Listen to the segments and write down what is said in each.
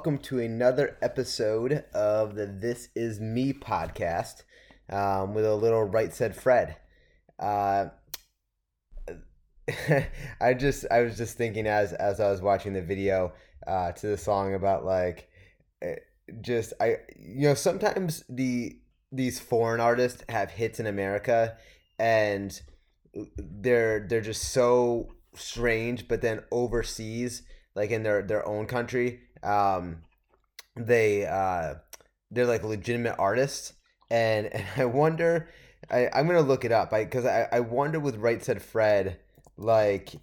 welcome to another episode of the This Is Me podcast um, with a little right said Fred. Uh, I just I was just thinking as as I was watching the video uh, to the song about like eh, just I you know sometimes the these foreign artists have hits in America and they're they're just so strange but then overseas like in their their own country um they uh they're like legitimate artists. And and I wonder I, I'm gonna look it up. I because I, I wonder with Right Said Fred like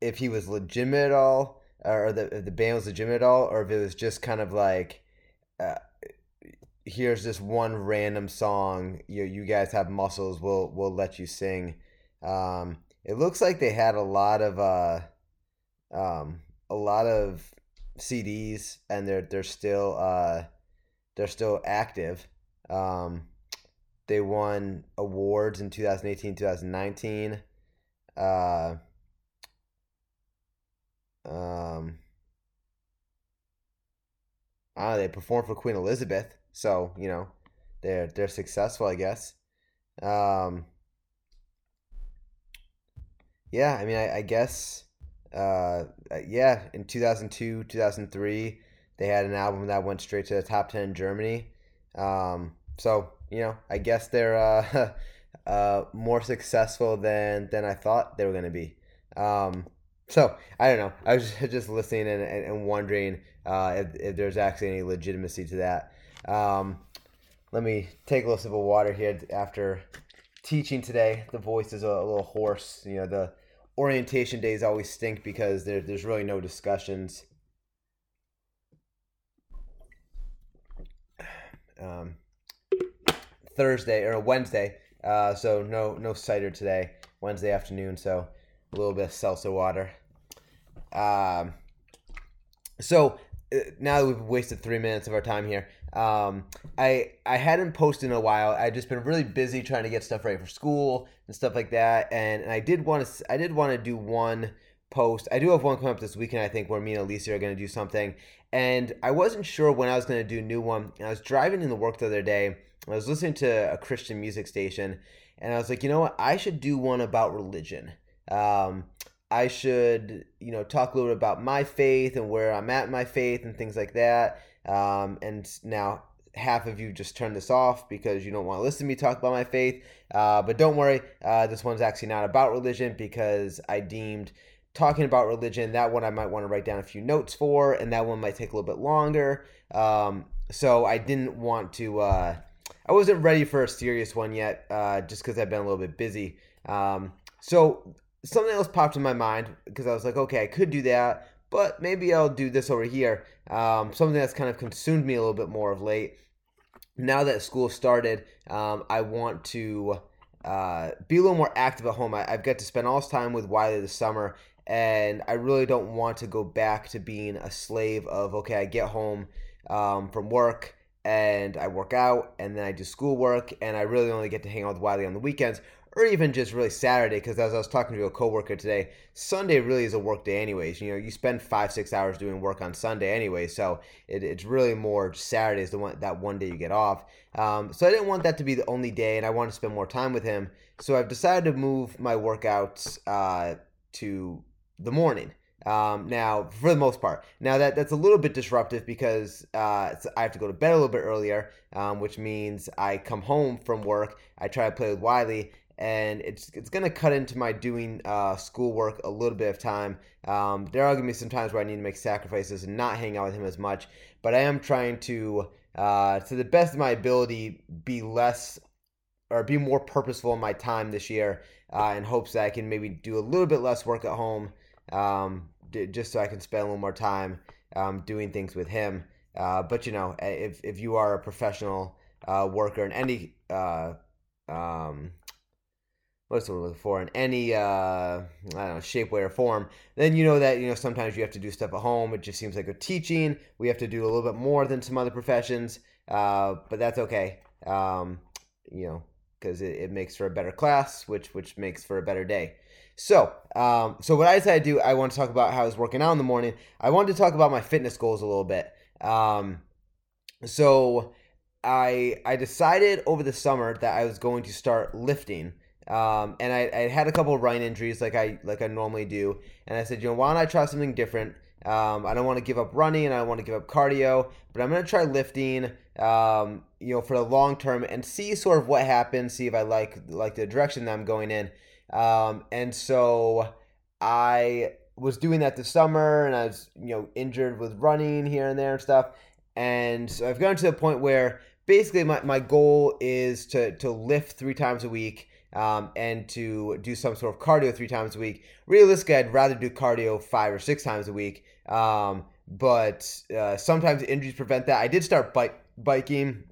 if he was legitimate at all or the the band was legitimate at all or if it was just kind of like uh, here's this one random song you you guys have muscles we'll we'll let you sing. Um it looks like they had a lot of uh um a lot of CDs and they're they're still uh they're still active um they won awards in 2018 2019 uh um they performed for Queen Elizabeth, so you know they're they're successful, I guess. Um, yeah, I mean, I, I guess, uh, yeah, in two thousand two, two thousand three, they had an album that went straight to the top ten in Germany. Um, so you know, I guess they're uh, uh, more successful than than I thought they were gonna be. Um, so I don't know. I was just listening and, and, and wondering uh, if, if there's actually any legitimacy to that. Um, let me take a little sip of water here after teaching today. The voice is a, a little hoarse. You know, the orientation days always stink because there, there's really no discussions. Um, Thursday or Wednesday, uh, so no no cider today. Wednesday afternoon, so a little bit of seltzer water. Um, so uh, now that we've wasted three minutes of our time here, um, I I hadn't posted in a while. I just been really busy trying to get stuff ready for school and stuff like that. And, and I did want to I did want to do one post. I do have one coming up this weekend. I think where me and Alicia are going to do something. And I wasn't sure when I was going to do a new one. And I was driving in the work the other day. I was listening to a Christian music station, and I was like, you know what? I should do one about religion. Um, I should, you know, talk a little bit about my faith and where I'm at in my faith and things like that. Um, and now half of you just turn this off because you don't want to listen to me talk about my faith. Uh, but don't worry, uh, this one's actually not about religion because I deemed talking about religion that one I might want to write down a few notes for, and that one might take a little bit longer. Um, so I didn't want to. Uh, I wasn't ready for a serious one yet, uh, just because I've been a little bit busy. Um, so something else popped in my mind because I was like, okay, I could do that, but maybe I'll do this over here. Um, something that's kind of consumed me a little bit more of late. Now that school started, um, I want to uh, be a little more active at home. I, I've got to spend all this time with Wiley this summer, and I really don't want to go back to being a slave of okay, I get home um, from work and I work out and then I do schoolwork and I really only get to hang out with Wiley on the weekends or even just really Saturday because as I was talking to a coworker today, Sunday really is a work day anyways. You know, you spend five six hours doing work on Sunday anyway, so it, it's really more Saturdays the one that one day you get off. Um, so I didn't want that to be the only day, and I wanted to spend more time with him. So I've decided to move my workouts uh, to the morning. Um, now, for the most part, now that that's a little bit disruptive because uh, I have to go to bed a little bit earlier, um, which means I come home from work. I try to play with Wiley, and it's it's gonna cut into my doing uh, schoolwork a little bit of time. Um, there are gonna be some times where I need to make sacrifices and not hang out with him as much, but I am trying to uh, to the best of my ability, be less or be more purposeful in my time this year uh, in hopes that I can maybe do a little bit less work at home um, d- just so I can spend a little more time um, doing things with him. Uh, but you know, if, if you are a professional uh, worker in any uh, um, what's word looking for in any uh, I don't know shape, way, or form, then you know that you know sometimes you have to do stuff at home. It just seems like a teaching. We have to do a little bit more than some other professions, uh, but that's okay. Um, you know, because it, it makes for a better class, which which makes for a better day. So, um, so what I decided to do, I want to talk about how I was working out in the morning. I wanted to talk about my fitness goals a little bit. Um, so, I I decided over the summer that I was going to start lifting. Um, and I, I had a couple of running injuries like I like I normally do, and I said, you know, why don't I try something different? Um, I don't want to give up running, and I don't want to give up cardio, but I'm going to try lifting um, you know, for the long term and see sort of what happens, see if I like like the direction that I'm going in. Um, and so I was doing that this summer, and I was you know injured with running here and there and stuff. And so I've gotten to the point where basically my, my goal is to to lift three times a week. Um, and to do some sort of cardio three times a week. Realistically, I'd rather do cardio five or six times a week. Um, but uh, sometimes injuries prevent that. I did start bike biking,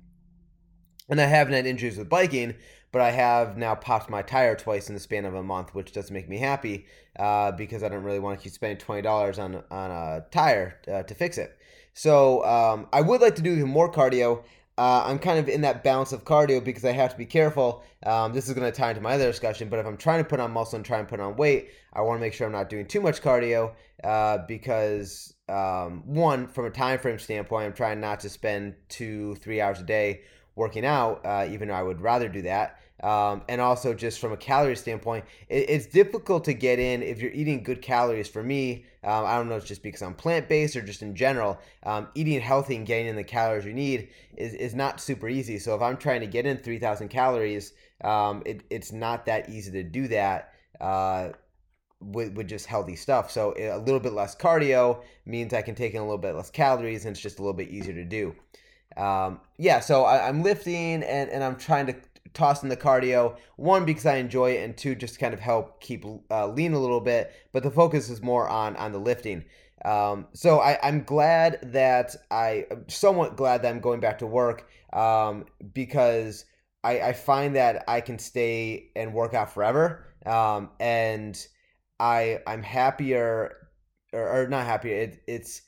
and I haven't had injuries with biking, but I have now popped my tire twice in the span of a month, which doesn't make me happy uh, because I don't really want to keep spending twenty dollars on on a tire uh, to fix it. So um, I would like to do even more cardio. Uh, I'm kind of in that balance of cardio because I have to be careful. Um, this is going to tie into my other discussion, but if I'm trying to put on muscle and try and put on weight, I want to make sure I'm not doing too much cardio uh, because um, one, from a time frame standpoint, I'm trying not to spend two, three hours a day working out, uh, even though I would rather do that. Um, and also, just from a calorie standpoint, it, it's difficult to get in if you're eating good calories. For me, um, I don't know, it's just because I'm plant based or just in general, um, eating healthy and getting in the calories you need is, is not super easy. So, if I'm trying to get in 3,000 calories, um, it, it's not that easy to do that. Uh, with, with just healthy stuff. So a little bit less cardio means I can take in a little bit less calories and it's just a little bit easier to do. Um, yeah, so I, am lifting and, and I'm trying to toss in the cardio. One, because I enjoy it, and two, just kind of help keep uh, lean a little bit. But the focus is more on, on the lifting. Um, so I, I'm glad that I, somewhat glad that I'm going back to work um, because I, I find that I can stay and work out forever. Um, and I I'm happier or, or not happier. It, it's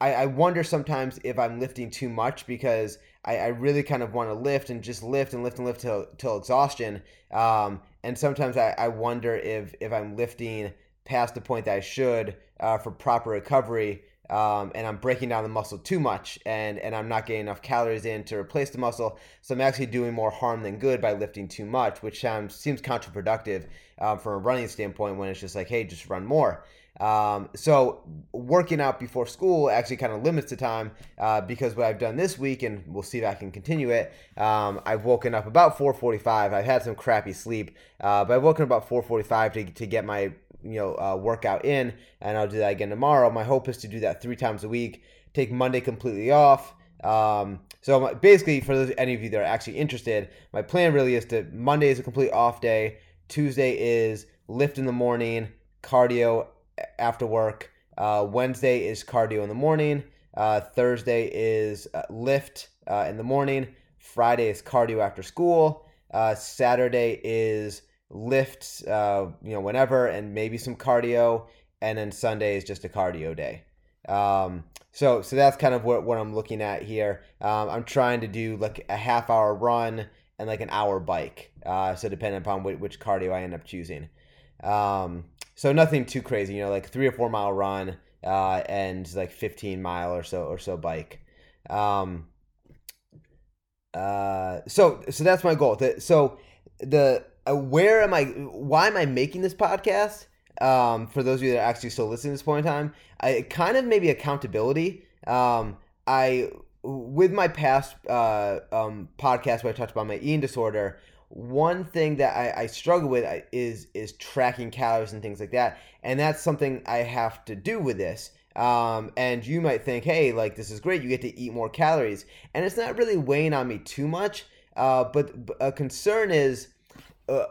I, I wonder sometimes if I'm lifting too much because I, I really kind of want to lift and just lift and lift and lift till till exhaustion. Um, and sometimes I, I wonder if if I'm lifting past the point that I should uh, for proper recovery. Um, and I'm breaking down the muscle too much, and and I'm not getting enough calories in to replace the muscle. So I'm actually doing more harm than good by lifting too much, which sounds seems counterproductive um, from a running standpoint when it's just like, hey, just run more. Um, so working out before school actually kind of limits the time uh, because what I've done this week, and we'll see if I can continue it. Um, I've woken up about 4:45. I've had some crappy sleep, uh, but I've woken up about 4:45 to to get my you know uh, workout in, and I'll do that again tomorrow. My hope is to do that three times a week. Take Monday completely off. Um, so basically, for those, any of you that are actually interested, my plan really is to Monday is a complete off day. Tuesday is lift in the morning, cardio after work. Uh, Wednesday is cardio in the morning. Uh, Thursday is uh, lift uh, in the morning. Friday is cardio after school. Uh, Saturday is lifts, you know, whenever, and maybe some cardio. And then Sunday is just a cardio day. Um, so, so that's kind of what, what I'm looking at here. Um, I'm trying to do like a half hour run and like an hour bike. Uh, so depending upon which, which cardio I end up choosing. Um, so nothing too crazy, you know, like three or four mile run uh, and like 15 mile or so or so bike. Um, uh, so so that's my goal. So the uh, where am I? Why am I making this podcast? Um, for those of you that are actually still listening to this point in time, I kind of maybe accountability. Um, I with my past uh, um, podcast where I talked about my eating disorder, one thing that I, I, struggle with is is tracking calories and things like that, and that's something I have to do with this. Um, and you might think, hey, like this is great. You get to eat more calories, and it's not really weighing on me too much. Uh, but a concern is, uh,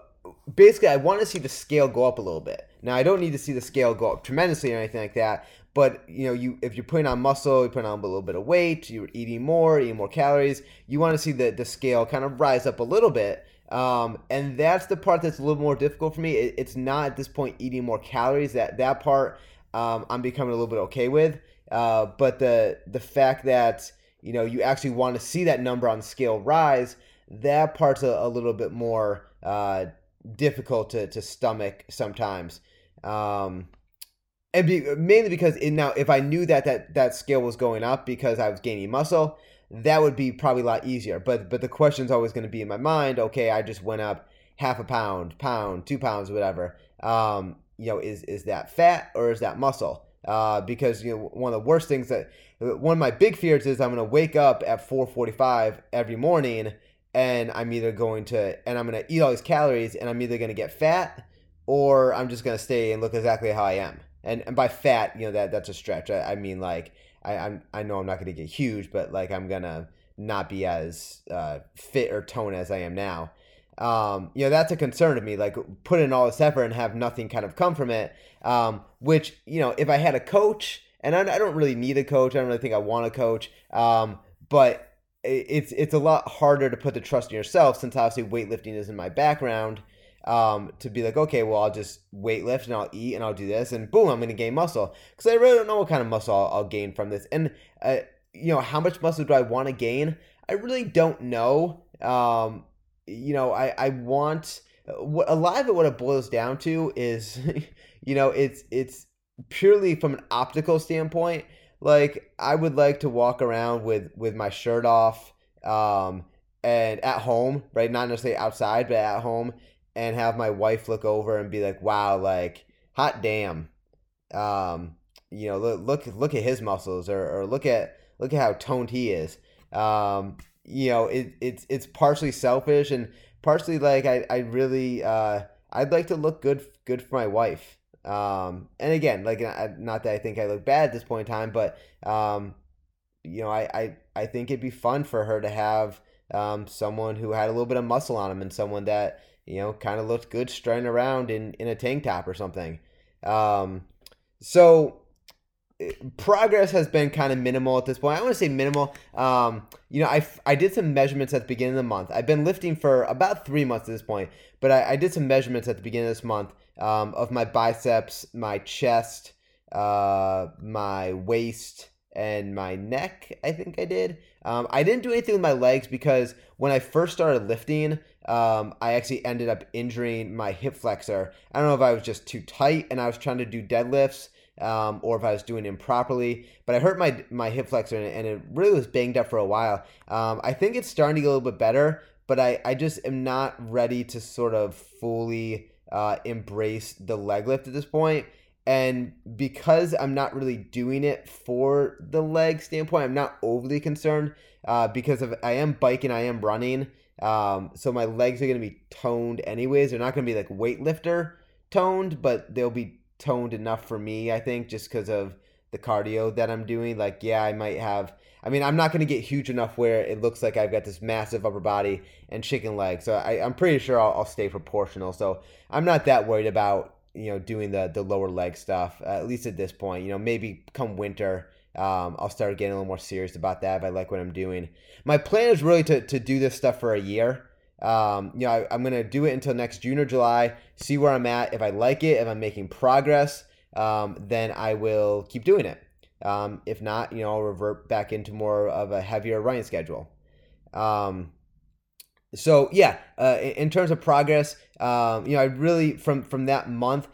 basically, I want to see the scale go up a little bit. Now, I don't need to see the scale go up tremendously or anything like that. But you know, you if you're putting on muscle, you're putting on a little bit of weight, you're eating more, eating more calories. You want to see the the scale kind of rise up a little bit. Um, and that's the part that's a little more difficult for me. It, it's not at this point eating more calories. That that part um, I'm becoming a little bit okay with. Uh, but the the fact that you know you actually want to see that number on scale rise, that part's a, a little bit more uh, difficult to, to stomach sometimes. Um, and be, mainly because it, now if I knew that, that that scale was going up because I was gaining muscle, that would be probably a lot easier. But but the question's always going to be in my mind. Okay, I just went up half a pound, pound, two pounds, whatever. Um, you know, is is that fat or is that muscle? Uh, because you know one of the worst things that one of my big fears is I'm going to wake up at 4:45 every morning and I'm either going to and I'm going to eat all these calories and I'm either going to get fat or I'm just going to stay and look exactly how I am. And, and by fat, you know that that's a stretch. I, I mean like I I'm, I know I'm not going to get huge, but like I'm going to not be as uh, fit or toned as I am now um, you know, that's a concern to me. Like, put in all this effort and have nothing kind of come from it. Um, which, you know, if I had a coach, and I, I, don't really need a coach, I don't really think I want a coach, um, but it's it's a lot harder to put the trust in yourself since obviously weightlifting is in my background. Um, to be like, okay, well, I'll just weight lift and I'll eat and I'll do this, and boom, I'm going to gain muscle. Because I really don't know what kind of muscle I'll, I'll gain from this. And, uh, you know, how much muscle do I want to gain? I really don't know. Um, you know, I I want what a lot of it. What it boils down to is, you know, it's it's purely from an optical standpoint. Like I would like to walk around with with my shirt off, um, and at home, right? Not necessarily outside, but at home, and have my wife look over and be like, "Wow, like hot damn." Um, you know, look look at his muscles, or, or look at look at how toned he is. Um, you know, it, it's it's partially selfish and partially like I, I really uh, I'd like to look good good for my wife. Um, and again, like not that I think I look bad at this point in time, but um, you know, I, I I think it'd be fun for her to have um, someone who had a little bit of muscle on him and someone that you know kind of looked good strutting around in in a tank top or something. Um, so progress has been kind of minimal at this point. I want to say minimal. Um, you know, I, I did some measurements at the beginning of the month. I've been lifting for about three months at this point, but I, I did some measurements at the beginning of this month um, of my biceps, my chest, uh, my waist, and my neck. I think I did. Um, I didn't do anything with my legs because when I first started lifting, um, I actually ended up injuring my hip flexor. I don't know if I was just too tight and I was trying to do deadlifts um, or if I was doing improperly. But I hurt my my hip flexor and it really was banged up for a while. Um, I think it's starting to get a little bit better, but I, I just am not ready to sort of fully uh, embrace the leg lift at this point. And because I'm not really doing it for the leg standpoint, I'm not overly concerned uh, because of I am biking, I am running. Um, so my legs are going to be toned anyways. They're not going to be like weightlifter toned, but they'll be toned enough for me, I think, just because of the cardio that I'm doing. Like, yeah, I might have. I mean, I'm not going to get huge enough where it looks like I've got this massive upper body and chicken legs. So I, am pretty sure I'll, I'll, stay proportional. So I'm not that worried about you know doing the the lower leg stuff. At least at this point, you know, maybe come winter. Um, I'll start getting a little more serious about that if I like what I'm doing. My plan is really to, to do this stuff for a year. Um, you know, I, am gonna do it until next June or July. See where I'm at. If I like it, if I'm making progress, um, then I will keep doing it. Um, if not, you know, I'll revert back into more of a heavier running schedule. Um, so yeah, uh, in terms of progress, um, you know, I really from from that month,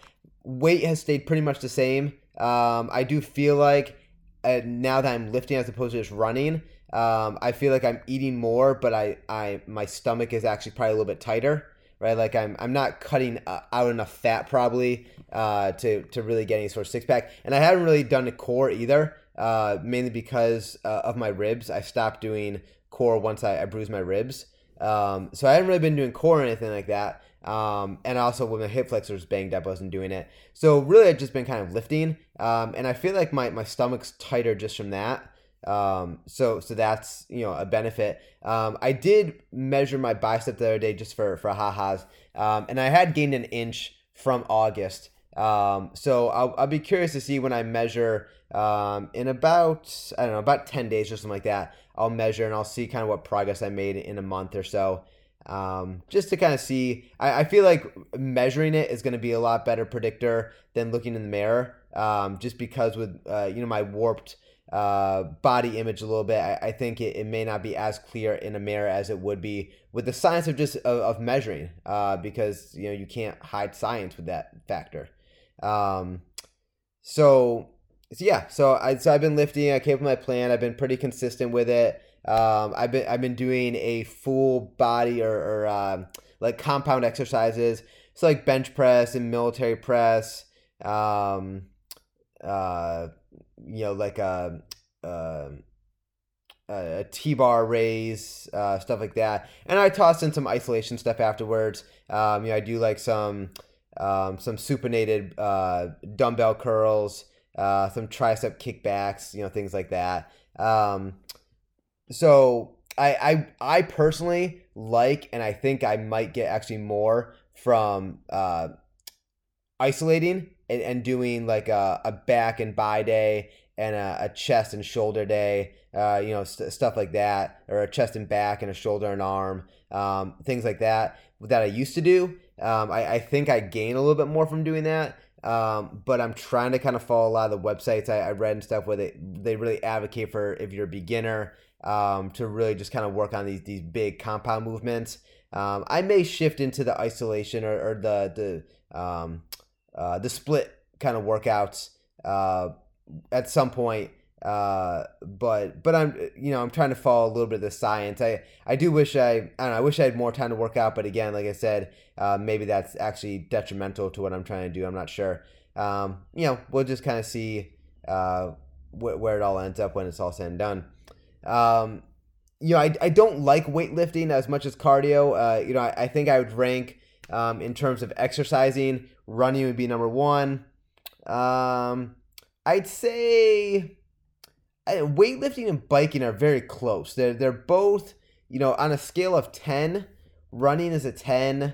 weight has stayed pretty much the same. Um, I do feel like uh, now that I'm lifting as opposed to just running, um, I feel like I'm eating more, but I, I my stomach is actually probably a little bit tighter, right? Like I'm I'm not cutting uh, out enough fat probably uh, to to really get any sort of six pack, and I haven't really done a core either, uh, mainly because uh, of my ribs. I stopped doing core once I, I bruised my ribs, um, so I haven't really been doing core or anything like that. Um, and also when my hip flexor was banged up, I wasn't doing it. So really, I've just been kind of lifting, um, and I feel like my, my stomach's tighter just from that. Um, so so that's you know a benefit. Um, I did measure my bicep the other day just for for ha-has, um, and I had gained an inch from August. Um, so I'll, I'll be curious to see when I measure in about I don't know about ten days or something like that. I'll measure and I'll see kind of what progress I made in a month or so. Um, just to kind of see, I, I feel like measuring it is going to be a lot better predictor than looking in the mirror. Um, just because with uh, you know my warped uh, body image a little bit, I, I think it, it, may not be as clear in a mirror as it would be with the science of just of, of measuring, uh, because you know you can't hide science with that factor. Um, so, so yeah, so I so I've been lifting. I came up with my plan. I've been pretty consistent with it. Um, I've been I've been doing a full body or, or um, like compound exercises. So like bench press and military press. Um, uh, you know, like a, a, a T-bar raise, uh, stuff like that. And I toss in some isolation stuff afterwards. Um, you know, I do like some um, some supinated uh, dumbbell curls, uh, some tricep kickbacks, you know, things like that. Um, so I, I I personally like, and I think I might get actually more from uh, isolating and, and doing like a, a back and bi day and a, a chest and shoulder day, uh, you know, st- stuff like that, or a chest and back and a shoulder and arm, um, things like that that I used to do. Um, I, I think I gain a little bit more from doing that. Um, but I'm trying to kind of follow a lot of the websites I, I read and stuff where they, they really advocate for if you're a beginner um, to really just kind of work on these these big compound movements. Um, I may shift into the isolation or, or the the um, uh, the split kind of workouts uh, at some point. Uh, but but I'm you know I'm trying to follow a little bit of the science. I I do wish I I don't know I wish I had more time to work out. But again, like I said, uh, maybe that's actually detrimental to what I'm trying to do. I'm not sure. Um, you know, we'll just kind of see uh, wh- where it all ends up when it's all said and done. Um, you know, I, I don't like weightlifting as much as cardio. Uh, you know, I, I think I would rank um, in terms of exercising. Running would be number one. Um, I'd say weightlifting and biking are very close. They're they're both you know on a scale of ten. Running is a ten,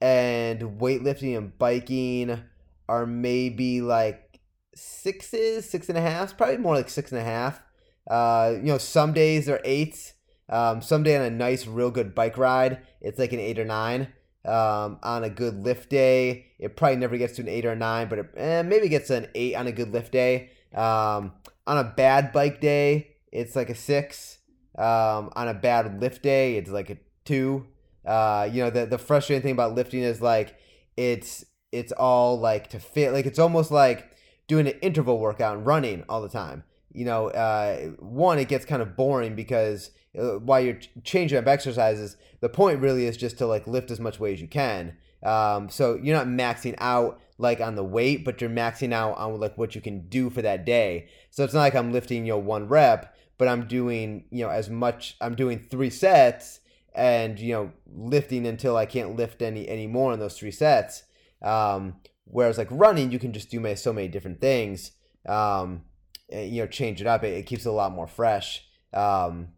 and weightlifting and biking are maybe like sixes, six and a half, probably more like six and a half. Uh, you know, some days they're eights. Um, someday on a nice, real good bike ride, it's like an eight or nine. Um, on a good lift day, it probably never gets to an eight or nine, but it eh, maybe gets an eight on a good lift day. Um, on a bad bike day, it's like a six. Um, on a bad lift day, it's like a two. Uh, you know, the the frustrating thing about lifting is like it's it's all like to fit. Like it's almost like doing an interval workout and running all the time you know, uh, one, it gets kind of boring because uh, while you're changing up exercises, the point really is just to like lift as much weight as you can. Um, so you're not maxing out like on the weight, but you're maxing out on like what you can do for that day. So it's not like I'm lifting, you know, one rep, but I'm doing, you know, as much, I'm doing three sets and, you know, lifting until I can't lift any, any more in those three sets. Um, whereas like running, you can just do so many different things. Um, you know change it up. It, it keeps it a lot more fresh. Um,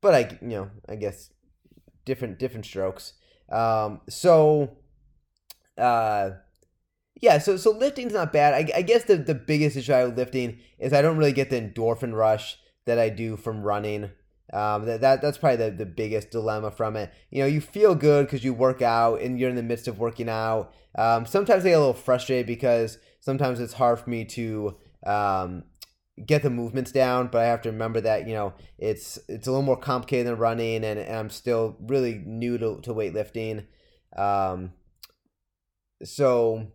but I you know I guess different different strokes. Um, so uh, yeah, so so lifting's not bad. I, I guess the the biggest issue I with lifting is I don't really get the endorphin rush that I do from running. Um, that, that that's probably the, the biggest dilemma from it. You know, you feel good because you work out and you're in the midst of working out. Um, sometimes I get a little frustrated because sometimes it's hard for me to um, get the movements down, but I have to remember that you know it's it's a little more complicated than running, and, and I'm still really new to, to weightlifting. Um, so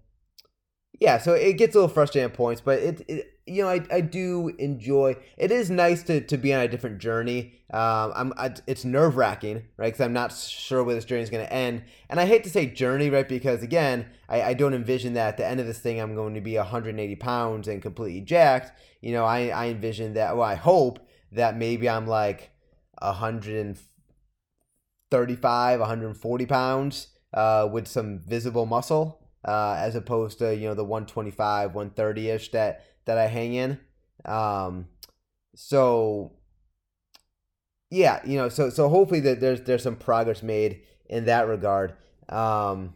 yeah, so it gets a little frustrating at points, but it, it you know, I, I do enjoy. It is nice to, to be on a different journey. Um, I'm I, it's nerve wracking, right? Because I'm not sure where this journey is going to end, and I hate to say journey, right? Because again, I, I don't envision that at the end of this thing I'm going to be 180 pounds and completely jacked. You know, I I envision that. Well, I hope that maybe I'm like 135, 140 pounds. uh, with some visible muscle uh, as opposed to you know the 125, 130 ish that that I hang in. Um, so yeah, you know, so so hopefully that there's there's some progress made in that regard. Um,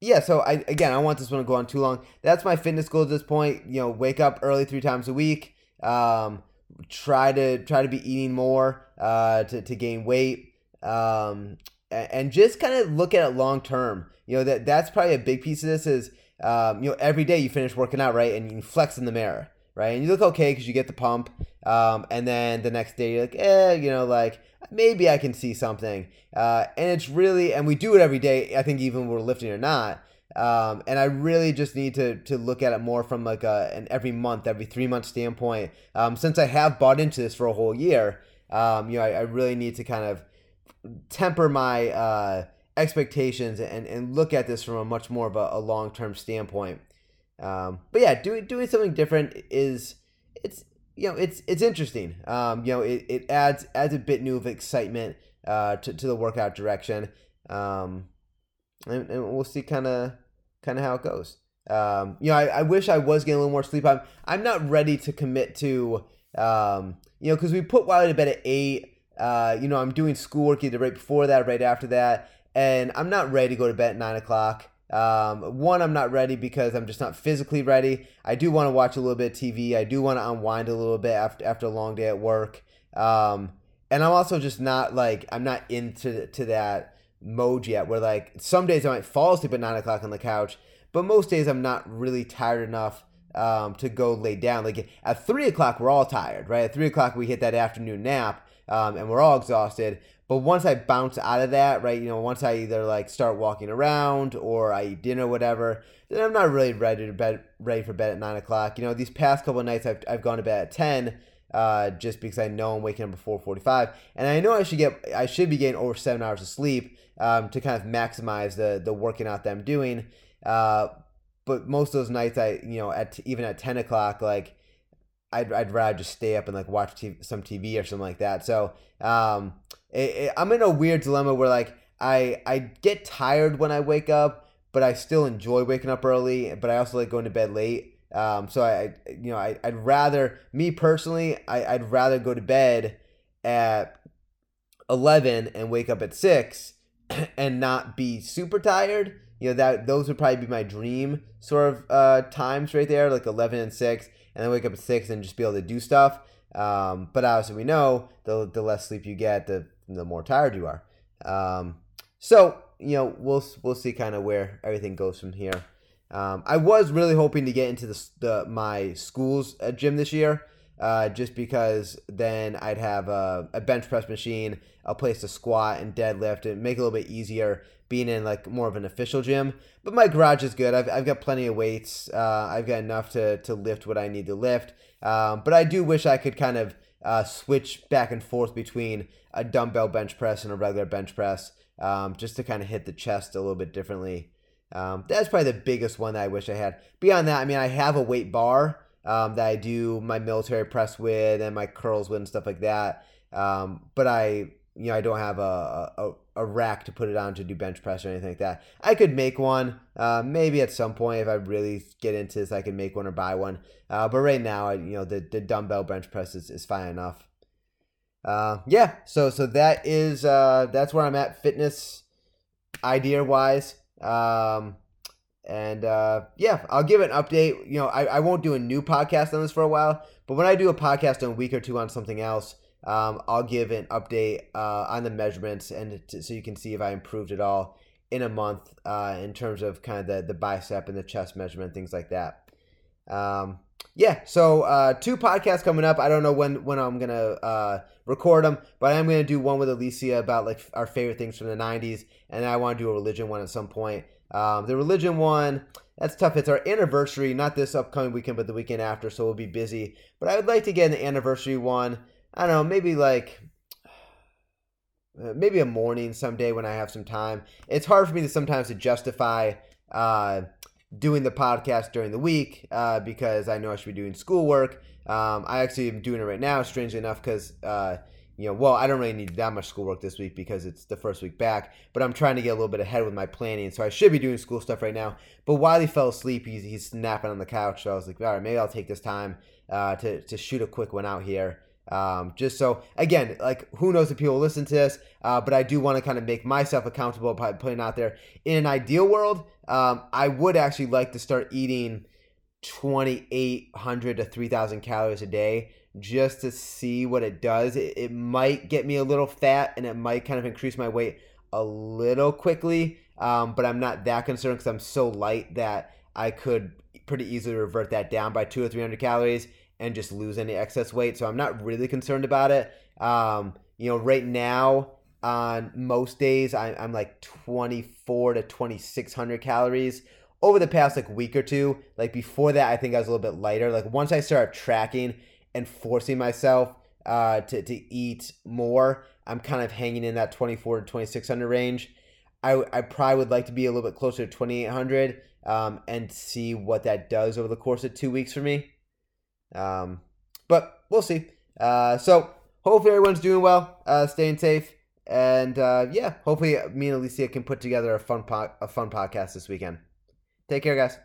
yeah, so I again I want this one to go on too long. That's my fitness goal at this point. You know, wake up early three times a week. Um, try to try to be eating more uh, to to gain weight. Um, and just kind of look at it long term. You know that that's probably a big piece of this is um, you know every day you finish working out right and you flex in the mirror right? And you look okay because you get the pump um, and then the next day you're like eh you know like maybe I can see something. Uh, and it's really and we do it every day I think even we're lifting or not um, and I really just need to to look at it more from like a an every month every three month standpoint. Um, since I have bought into this for a whole year um, you know I, I really need to kind of temper my uh, expectations and, and look at this from a much more of a, a long term standpoint. Um, but yeah, doing doing something different is it's you know it's it's interesting. Um, you know it, it adds adds a bit new of excitement uh, to to the workout direction. Um, and, and we'll see kind of kind of how it goes. Um, you know, I, I wish I was getting a little more sleep. I'm I'm not ready to commit to um, you know because we put Wiley to bed at eight. Uh, you know, I'm doing schoolwork either right before that right after that, and I'm not ready to go to bed at nine o'clock. Um, one, I'm not ready because I'm just not physically ready. I do want to watch a little bit of TV. I do want to unwind a little bit after after a long day at work. Um, and I'm also just not like I'm not into to that mode yet. Where like some days I might fall asleep at nine o'clock on the couch, but most days I'm not really tired enough um, to go lay down. Like at three o'clock, we're all tired, right? At three o'clock, we hit that afternoon nap, um, and we're all exhausted. But once I bounce out of that, right, you know, once I either like start walking around or I eat dinner, whatever, then I'm not really ready to bed, ready for bed at nine o'clock. You know, these past couple nights I've, I've gone to bed at ten, uh, just because I know I'm waking up at four forty-five, and I know I should get, I should be getting over seven hours of sleep um, to kind of maximize the the working out that I'm doing. Uh, but most of those nights, I, you know, at even at ten o'clock, like I'd, I'd rather just stay up and like watch some TV or something like that. So um, it, it, I'm in a weird dilemma where like I I get tired when I wake up, but I still enjoy waking up early. But I also like going to bed late. Um, so I you know I, I'd rather me personally I, I'd rather go to bed at eleven and wake up at six and not be super tired. You know that those would probably be my dream sort of uh, times right there, like eleven and six and then wake up at six and just be able to do stuff. Um, but obviously, we know the the less sleep you get, the the more tired you are. Um, so you know, we'll we'll see kind of where everything goes from here. Um, I was really hoping to get into the, the my school's uh, gym this year, uh, just because then I'd have a, a, bench press machine, a place to squat and deadlift, and make it a little bit easier being in like more of an official gym. But my garage is good. I've, I've got plenty of weights. Uh, I've got enough to, to lift what I need to lift. Um, but I do wish I could kind of uh, switch back and forth between a dumbbell bench press and a regular bench press um, just to kind of hit the chest a little bit differently. Um, that's probably the biggest one that I wish I had. Beyond that, I mean, I have a weight bar um, that I do my military press with and my curls with and stuff like that. Um, but I you know, I don't have a, a, a rack to put it on to do bench press or anything like that. I could make one, uh, maybe at some point if I really get into this, I can make one or buy one. Uh, but right now, I, you know, the, the dumbbell bench press is, is fine enough. Uh, yeah, so so that is uh, that's where I'm at fitness idea wise. Um, and uh, yeah, I'll give an update. You know, I, I won't do a new podcast on this for a while, but when I do a podcast in a week or two on something else, um, I'll give an update uh, on the measurements and so you can see if I improved at all in a month uh, in terms of kind of the, the bicep and the chest measurement, things like that. Um, yeah, so uh, two podcasts coming up. I don't know when when I'm gonna uh, record them, but I'm gonna do one with Alicia about like our favorite things from the '90s, and I want to do a religion one at some point. Um, the religion one, that's tough. It's our anniversary, not this upcoming weekend, but the weekend after, so we'll be busy. But I would like to get an anniversary one. I don't know, maybe like maybe a morning someday when I have some time. It's hard for me to sometimes to justify uh, doing the podcast during the week uh, because I know I should be doing schoolwork. Um, I actually am doing it right now, strangely enough, because uh, you know, well, I don't really need that much schoolwork this week because it's the first week back, but I'm trying to get a little bit ahead with my planning. So I should be doing school stuff right now. But Wiley fell asleep, he's, he's snapping on the couch. So I was like, all right, maybe I'll take this time uh, to, to shoot a quick one out here. Um, just so, again, like, who knows if people listen to this, uh, but I do want to kind of make myself accountable by putting out there. In an ideal world, um, I would actually like to start eating 2,800 to 3,000 calories a day just to see what it does. It, it, might get me a little fat and it might kind of increase my weight a little quickly, um, but I'm not that concerned because I'm so light that I could pretty easily revert that down by two or 300 calories and just lose any excess weight. So I'm not really concerned about it. Um, you know, right now, on most days, I, I'm like 24 to 2600 calories over the past like week or two. Like before that, I think I was a little bit lighter. Like once I started tracking and forcing myself uh, to, to eat more, I'm kind of hanging in that 24 to 2600 range. I, I probably would like to be a little bit closer to 2800 um, and see what that does over the course of two weeks for me. Um, but we'll see. Uh, so hopefully everyone's doing well, uh, staying safe, and uh, yeah, hopefully me and Alicia can put together a fun po- a fun podcast this weekend. Take care, guys.